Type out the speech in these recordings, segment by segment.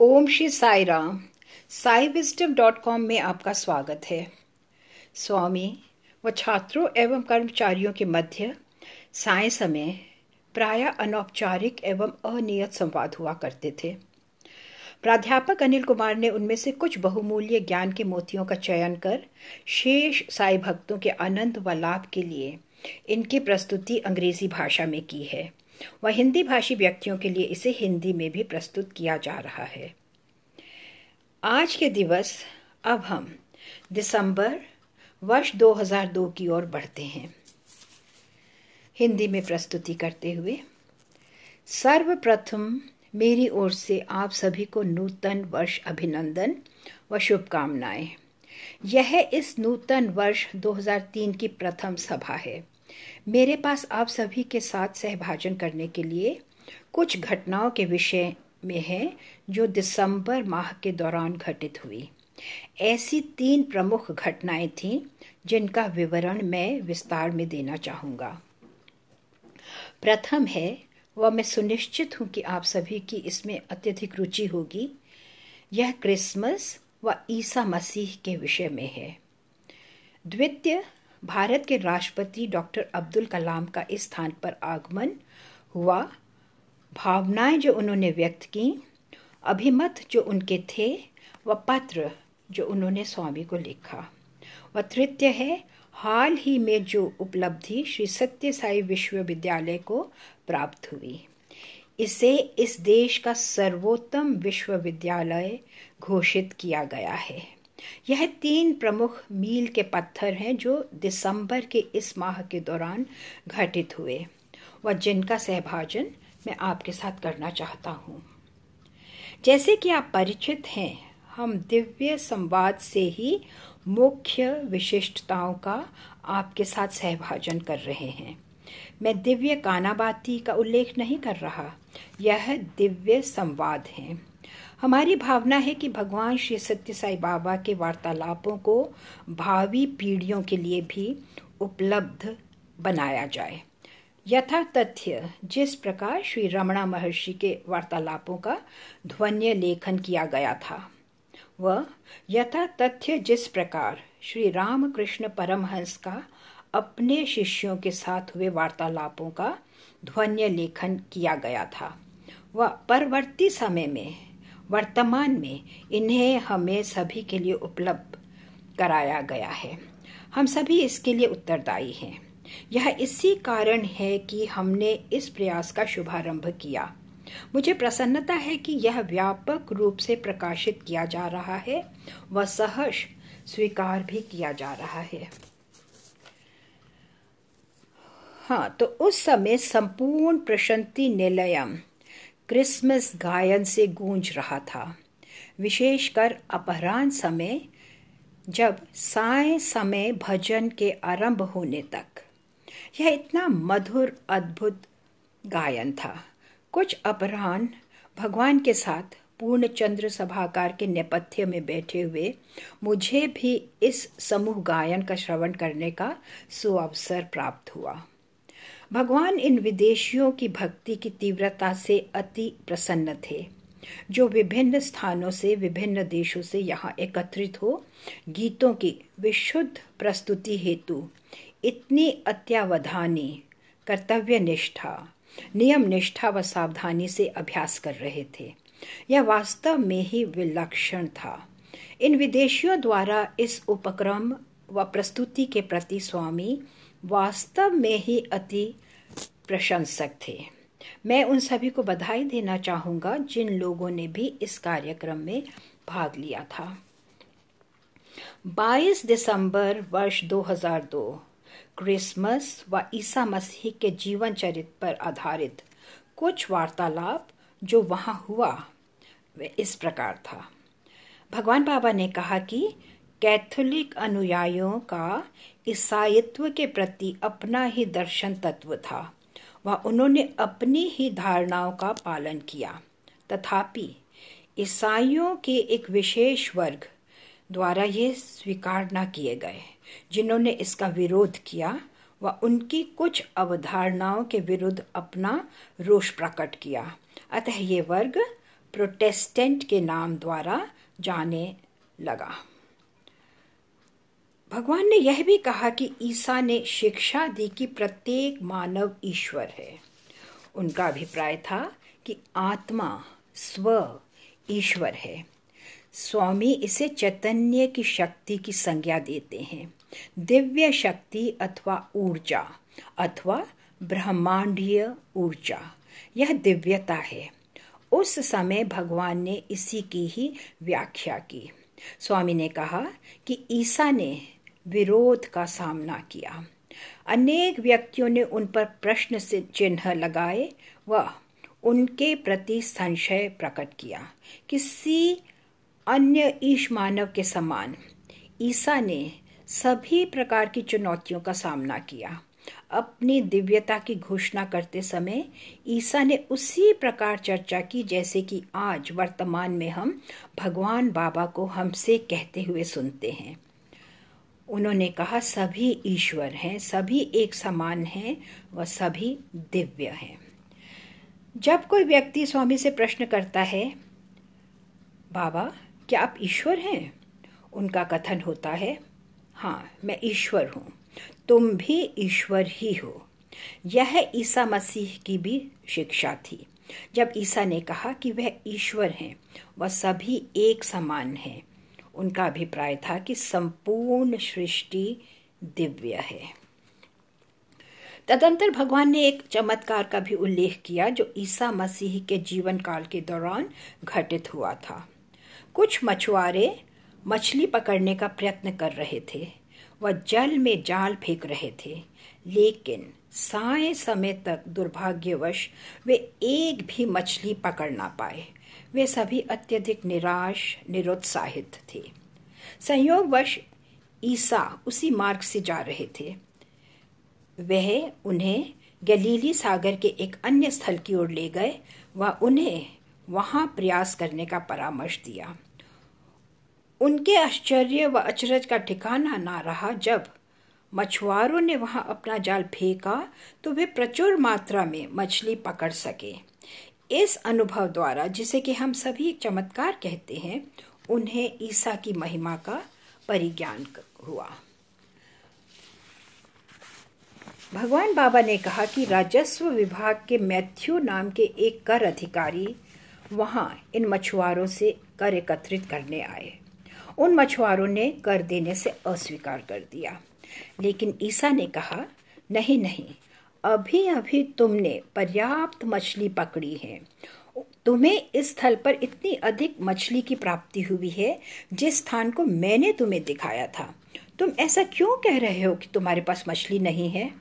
Om Shri Sai Ram. Sai wisdom dot com में आपका स्वागत है। स्वामी, व छात्रों एवं कर्मचारियों के मध्य साय समय प्राय अनौपचारिक एवं अनियत संवाद हुआ करते थे। प्राध्यापक अनिल कुमार ने उनमें से कुछ बहुमूल्य ज्ञान के मोतियों का चयन कर शेष साई भक्तों के आनंद व लाभ के लिए इनकी प्रस्तुति अंग्रेज़ी भाषा में की है। व हिंदी भाषी व्यक्तियों के लिए इसे हिंदी में भी प्रस्तुत किया जा रहा है। आज के दिवस, अब हम दिसंबर वर्ष 2002 की ओर बढ़ते हैं। हिंदी में प्रस्तुति करते हुए, सर्वप्रथम मेरी ओर से आप सभी को नूतन वर्ष अभिनंदन व शुभकामनाएँ। यह इस नूतन वर्ष 2003 की प्रथम सभा है। मेरे पास आप सभी के साथ सहभाजन करने के लिए कुछ घटनाओं के विषय में है जो दिसंबर माह के दौरान घटित हुई। ऐसी तीन प्रमुख घटनाएँ थीं जिनका विवरण मैं विस्तार में देना चाहूँगा। प्रथम है, वह मैं सुनिश्चित हूँ कि आप सभी की इसमें अत्यधिक रुचि होगी। यह क्रिसमस व ईसा मसीह के विषय में है। द्वितीय भारत के राष्ट्रपति डॉक्टर अब्दुल कलाम का इस स्थान पर आगमन हुआ। भावनाएँ जो उन्होंने व्यक्त की, अभिमत जो उनके थे, व पत्र जो उन्होंने स्वामी को लिखा। व तृतीय है, हाल ही में जो उपलब्धि श्री सत्य साई विश्वविद्यालय को प्राप्त हुई। इसे इस देश का सर्वोत्तम विश्वविद्यालय घोषित किया गया है। यह तीन प्रमुख मील के पत्थर हैं जो दिसंबर के इस माह के दौरान घटित हुए। व जिनका सहभाजन मैं आपके साथ करना चाहता हूँ। जैसे कि आप परिचित हैं, हम दिव्य संवाद से ही मुख्य विशिष्टताओं का आपके साथ सहभाजन कर रहे हैं। मैं दिव्य कानाबाती का उल्लेख नहीं कर रहा। यह दिव्य संवाद है। हमारी भावना है कि भगवान श्री सत्य साई बाबा के वार्तालापों को भावी पीढ़ियों के लिए भी उपलब्ध बनाया जाए। यथा तथ्य जिस प्रकार श्री रमणा महर्षि के वार्तालापों का ध्वन्य लेखन किया गया था, वह यथा तथ्य जिस प्रकार श्री रामकृष्ण परमहंस का अपने शिष्यों के साथ हुए वार्तालापों का ध्वन्य लेखन किया गया था, वह परवर्ती समय में वर्तमान में इन्हें हमें सभी के लिए उपलब्ध कराया गया है। हम सभी इसके लिए उत्तरदायी हैं। यह इसी कारण है कि हमने इस प्रयास का शुभारंभ किया। मुझे प्रसन्नता है कि यह व्यापक रूप से प्रकाशित किया जा रहा है व सहर्ष स्वीकार भी किया जा रहा है। हाँ तो उस समय संपूर्ण प्रशांति निलयम क्रिसमस गायन से गूंज रहा था। विशेषकर अपराह्न समय, जब साय समय भजन के आरंभ होने तक। यह इतना मधुर, अद्भुत गायन था। कुछ अपराह्न भगवान के साथ पूर्ण चंद्र सभाकार के नेपथ्य में बैठे हुए, मुझे भी इस समूह गायन का श्रवण करने का सुअवसर प्राप्त हुआ। भगवान इन विदेशियों की भक्ति की तीव्रता से अति प्रसन्न थे। जो विभिन्न स्थानों से, विभिन्न देशों से यहाँ एकत्रित हो, गीतों की विशुद्ध प्रस्तुति हेतु इतनी अत्यावधानी कर्तव्य निष्ठा नियम निष्ठा व सावधानी से अभ्यास कर रहे थे। यह वास्तव में ही विलक्षण था। इन विदेशियों द्वारा इस उपक्रम व प्रस्तुति के प्रति स्वामी वास्तव में ही अति प्रशंसक थे। मैं उन सभी को बधाई देना चाहूँगा जिन लोगों ने भी इस कार्यक्रम में भाग लिया था। 22 दिसंबर वर्ष 2002 क्रिसमस व ईसा मसीह के जीवन चरित्र पर आधारित कुछ वार्तालाप जो वहाँ हुआ, वे इस प्रकार था। भगवान बाबा ने कहा कि कैथोलिक अनुयायियों का ईसाइत्व के प्रति अपना ही दर्शन तत्व था। वह उन्होंने अपनी ही धारणाओं का पालन किया। तथापि, ईसाइयों के एक विशेष वर्ग द्वारा ये स्वीकार न किए गए। जिन्होंने इसका विरोध किया व उनकी कुछ अवधारणाओं के विरुद्ध अपना रोष प्रकट किया। अतः ये वर्ग प्रोटेस्टेंट के नाम द्वारा जाने लगा। भगवान ने यह भी कहा कि ईसा ने शिक्षा दी कि प्रत्येक मानव ईश्वर है। उनका अभिप्राय था कि आत्मा स्व ईश्वर है। स्वामी इसे चैतन्य की शक्ति की संज्ञा देते हैं। दिव्य शक्ति अथवा ऊर्जा अथवा ब्रह्मांडीय ऊर्जा, यह दिव्यता है। उस समय भगवान ने इसी की ही व्याख्या की। स्वामी ने कहा कि ईसा ने विरोध का सामना किया। अनेक व्यक्तियों ने उन पर प्रश्न से चिन्ह लगाए व उनके प्रति संशय प्रकट किया। किसी अन्य ईश मानव के समान ईसा ने सभी प्रकार की चुनौतियों का सामना किया। अपनी दिव्यता की घोषणा करते समय ईसा ने उसी प्रकार चर्चा की, जैसे कि आज वर्तमान में हम भगवान बाबा को हमसे कहते हुए सुनते हैं। उन्होंने कहा, सभी ईश्वर हैं, सभी एक समान हैं व सभी दिव्य हैं। जब कोई व्यक्ति स्वामी से प्रश्न करता है, बाबा, क्या आप ईश्वर हैं? उनका कथन होता है हाँ मैं ईश्वर हूँ, तुम भी ईश्वर ही हो। यह ईसा मसीह की भी शिक्षा थी। जब ईसा ने कहा कि वह ईश्वर हैं वह सभी एक समान हैं उनका अभिप्राय था कि संपूर्ण सृष्टि दिव्य है। तदंतर भगवान ने एक चमत्कार का भी उल्लेख किया जो ईसा मसीह के जीवन काल के दौरान घटित हुआ था। कुछ मछुआरे मछली पकड़ने का प्रयत्न कर रहे थे। वह जल में जाल फेंक रहे थे। लेकिन साय समय तक दुर्भाग्यवश वे एक भी मछली पकड़ ना पाए। वे सभी अत्यधिक निराश, निरुत्साहित थे। संयोगवश ईसा उसी मार्ग से जा रहे थे। वह उन्हें गलीली सागर के एक अन्य स्थल की ओर ले गए। व उन्हें वहाँ प्रयास करने का परामर्श दिया। उनके आश्चर्य व अचरज का ठिकाना ना रहा जब मछुआरों ने वहाँ अपना जाल फेंका तो वे प्रचुर मात्रा में मछली पकड़ सके। इस अनुभव द्वारा, जिसे कि हम सभी चमत्कार कहते हैं, उन्हें ईसा की महिमा का परिज्ञान हुआ। भगवान बाबा ने कहा कि राजस्व विभाग के मैथ्यू नाम के एक कर अधिकारी वहाँ इन मछुआरों से कर एकत्रित करने आए। उन मछुआरों ने कर देने से अस्वीकार कर दिया। लेकिन ईसा ने कहा, नहीं नहीं अभी अभी तुमने पर्याप्त मछली पकड़ी है। तुम्हें इस स्थल पर इतनी अधिक मछली की प्राप्ति हुई है जिस स्थान को मैंने तुम्हें दिखाया था। तुम ऐसा क्यों कह रहे हो कि तुम्हारे पास मछली नहीं है?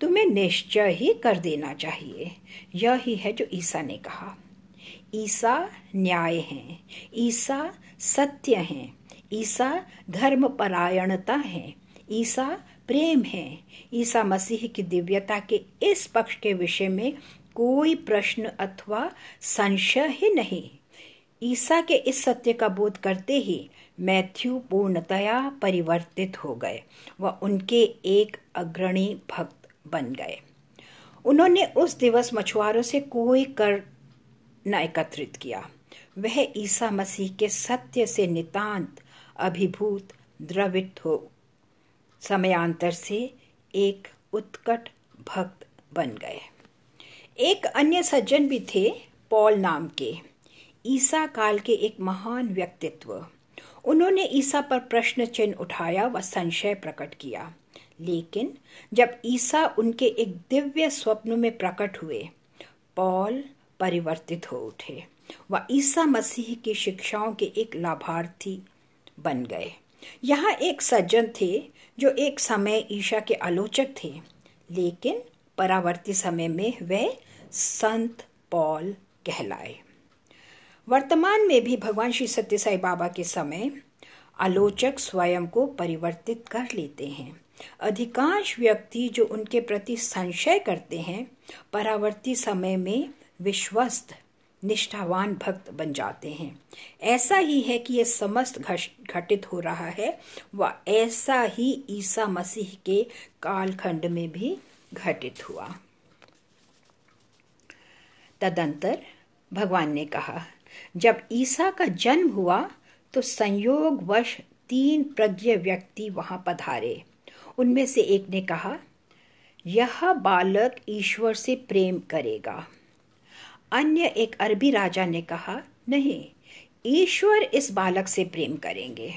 तुम्हें निश्चय ही कर देना चाहिए। यह ही जो ईसा ने कहा। ईसा न्याय है। ईसा सत्य है। ईसा धर्म परायणता है। ईसा प्रेम है। ईसा मसीह की दिव्यता के इस पक्ष के विषय में कोई प्रश्न अथवा संशय ही नहीं। ईसा के इस सत्य का बोध करते ही मैथ्यू पूर्णतया परिवर्तित हो गए व उनके एक अग्रणी भक्त बन गए। उन्होंने उस दिवस मछुआरों से कोई कर न एकत्रित किया। वह ईसा मसीह के सत्य से नितांत अभिभूत द्रवित हो समयांतर से एक उत्कट भक्त बन गए। एक अन्य सज्जन भी थे, पॉल नाम के। ईसा काल के एक महान व्यक्तित्व। उन्होंने ईसा पर प्रश्न चिन्ह उठाया व संशय प्रकट किया। लेकिन जब ईसा उनके एक दिव्य स्वप्न में प्रकट हुए, पॉल परिवर्तित हो उठे व ईसा मसीह की शिक्षाओं के एक लाभार्थी बन गए। यहाँ एक सज्जन थे जो एक समय ईशा के आलोचक थे, लेकिन परावर्ती समय में वे संत पॉल कहलाए। वर्तमान में भी भगवान श्री सत्य साई बाबा के समय आलोचक स्वयं को परिवर्तित कर लेते हैं। अधिकांश व्यक्ति जो उनके प्रति संशय करते हैं, परावर्ती समय में विश्वस्त निष्ठावान भक्त बन जाते हैं। ऐसा ही है कि यह समस्त घटित हो रहा है व ऐसा ही ईसा मसीह के कालखंड में भी घटित हुआ। तदंतर भगवान ने कहा, जब ईसा का जन्म हुआ तो संयोगवश तीन प्रज्ञ व्यक्ति वहाँ पधारे। उनमें से एक ने कहा, यह बालक ईश्वर से प्रेम करेगा। अन्य एक अरबी राजा ने कहा, नहीं, ईश्वर इस बालक से प्रेम करेंगे.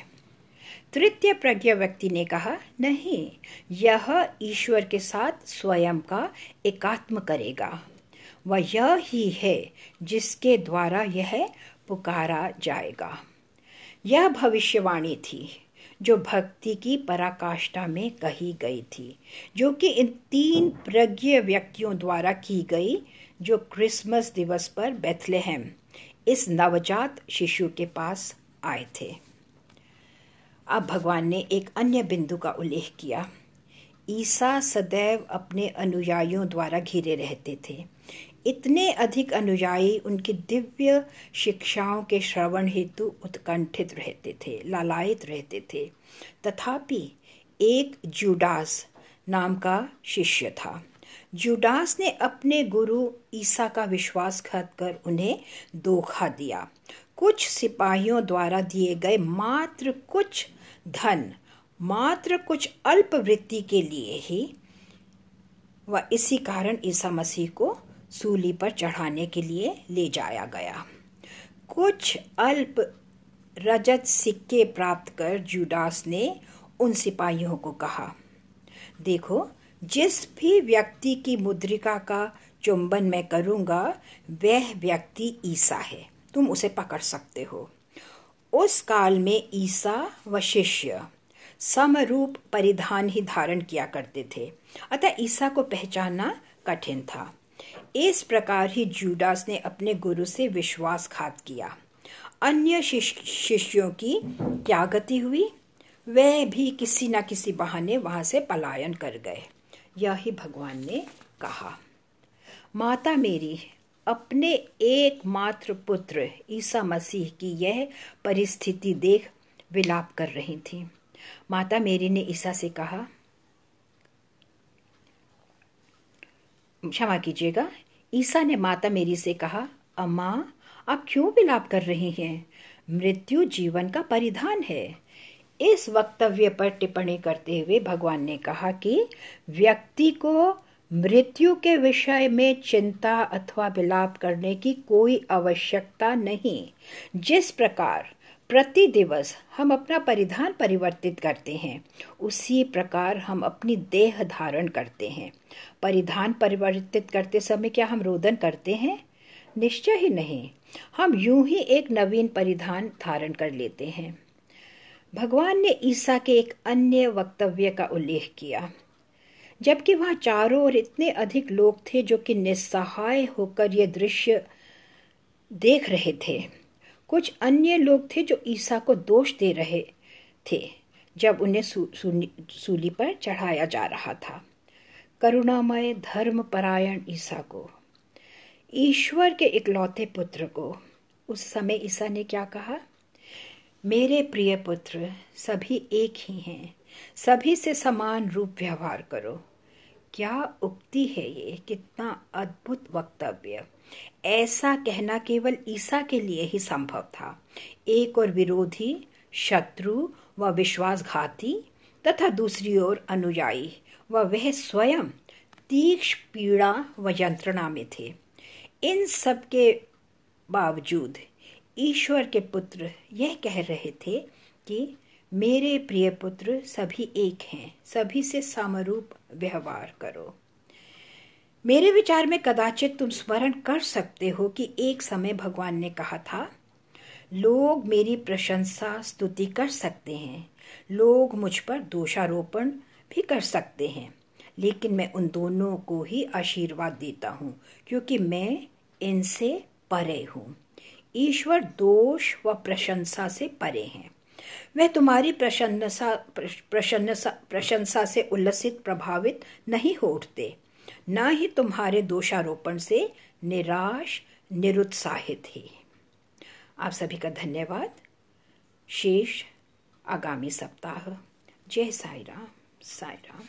तृतीय प्रज्ञा व्यक्ति ने कहा, नहीं, यह ईश्वर के साथ स्वयं का एकात्म करेगा। वह यह ही है जिसके द्वारा यह पुकारा जाएगा। यह भविष्यवाणी थी, जो भक्ति की पराकाष्ठा में कही गई थी, जो कि इन तीन प्रज्ञ व्यक्तियों द्वारा की गई जो क्रिसमस दिवस पर बेथलेहम, इस नवजात शिशु के पास आए थे। अब भगवान ने एक अन्य बिंदु का उल्लेख किया। ईसा सदैव अपने अनुयायियों द्वारा घिरे रहते थे। इतने अधिक अनुयायी उनकी दिव्य शिक्षाओं के श्रवण हेतु उत्कंठित रहते थे, लालायित रहते थे। तथापि एक जूडास नाम का शिष्य था। जुडास ने अपने गुरु ईसा का विश्वासघात कर उन्हें धोखा दिया। कुछ सिपाहियों द्वारा दिए गए मात्र कुछ धन, मात्र कुछ अल्प वृत्ति के लिए ही व इसी कारण ईसा मसीह को सूली पर चढ़ाने के लिए ले जाया गया। कुछ अल्प रजत सिक्के प्राप्त कर जुडास ने उन सिपाहियों को कहा, देखो जिस भी व्यक्ति की मुद्रिका का चुंबन मैं करूँगा, वह व्यक्ति ईसा है। तुम उसे पकड़ सकते हो। उस काल में ईसा व शिष्य समरूप परिधान ही धारण किया करते थे। अतः ईसा को पहचानना कठिन था। इस प्रकार ही जूडास ने अपने गुरु से विश्वासघात किया। अन्य शिष्यों की क्या गति हुई? वह भी किसी न किसी बहाने वहाँ से पलायन कर गए। यह ही भगवान ने कहा, माता मेरी, अपने एकमात्र पुत्र ईसा मसीह की यह परिस्थिति देख विलाप कर रही थी। माता मेरी ने ईसा से कहा, क्षमा कीजिएगा, ईसा ने माता मेरी से कहा, अम्मा, आप क्यों विलाप कर रही हैं? मृत्यु जीवन का परिधान है। इस वक्तव्य पर टिप्पणी करते हुए भगवान ने कहा कि व्यक्ति को मृत्यु के विषय में चिंता अथवा विलाप करने की कोई आवश्यकता नहीं। जिस प्रकार प्रति दिवस हम अपना परिधान परिवर्तित करते हैं, उसी प्रकार हम अपनी देह धारण करते हैं। परिधान परिवर्तित करते समय क्या हम रोदन करते हैं? निश्चय ही नहीं। हम यूँ ही एक नवीन परिधान धारण कर लेते हैं। भगवान ने ईसा के एक अन्य वक्तव्य का उल्लेख किया। जबकि वहाँ चारों ओर इतने अधिक लोग थे जो कि निस्सहाय होकर यह दृश्य देख रहे थे। कुछ अन्य लोग थे जो ईसा को दोष दे रहे थे, जब उन्हें सूली पर चढ़ाया जा रहा था। करुणामय धर्म परायण ईसा को, ईश्वर के इकलौते पुत्र को, उस समय ईसा ने क्या कहा? मेरे प्रिय पुत्र, सभी एक ही हैं। सभी से समान रूप व्यवहार करो। क्या उक्ति है ये? कितना अद्भुत वक्तव्य। ऐसा कहना केवल ईसा के लिए ही संभव था। एक और विरोधी, शत्रु व विश्वासघाती, तथा दूसरी ओर अनुयायी व वह स्वयं तीक्ष पीड़ा व यंत्रणा में थे। इन सब के बावजूद ईश्वर के पुत्र यह कह रहे थे कि मेरे प्रिय पुत्र सभी एक हैं, सभी से समरूप व्यवहार करो। मेरे विचार में कदाचित तुम स्मरण कर सकते हो कि एक समय भगवान ने कहा था, लोग मेरी प्रशंसा, स्तुति कर सकते हैं। लोग मुझ पर दोषारोपण भी कर सकते हैं। लेकिन मैं उन दोनों को ही आशीर्वाद देता हूँ, क्योंकि मैं इनसे परे हूँ। ईश्वर दोष व प्रशंसा से परे हैं। वह तुम्हारी प्रशंसा प्रशंसा प्रशंसा से उल्लसित, प्रभावित नहीं हो उठते। न ही तुम्हारे दोषारोपण से निराश, निरुत्साहित ही। आप सभी का धन्यवाद। शेष आगामी सप्ताह। जय साई राम साई राम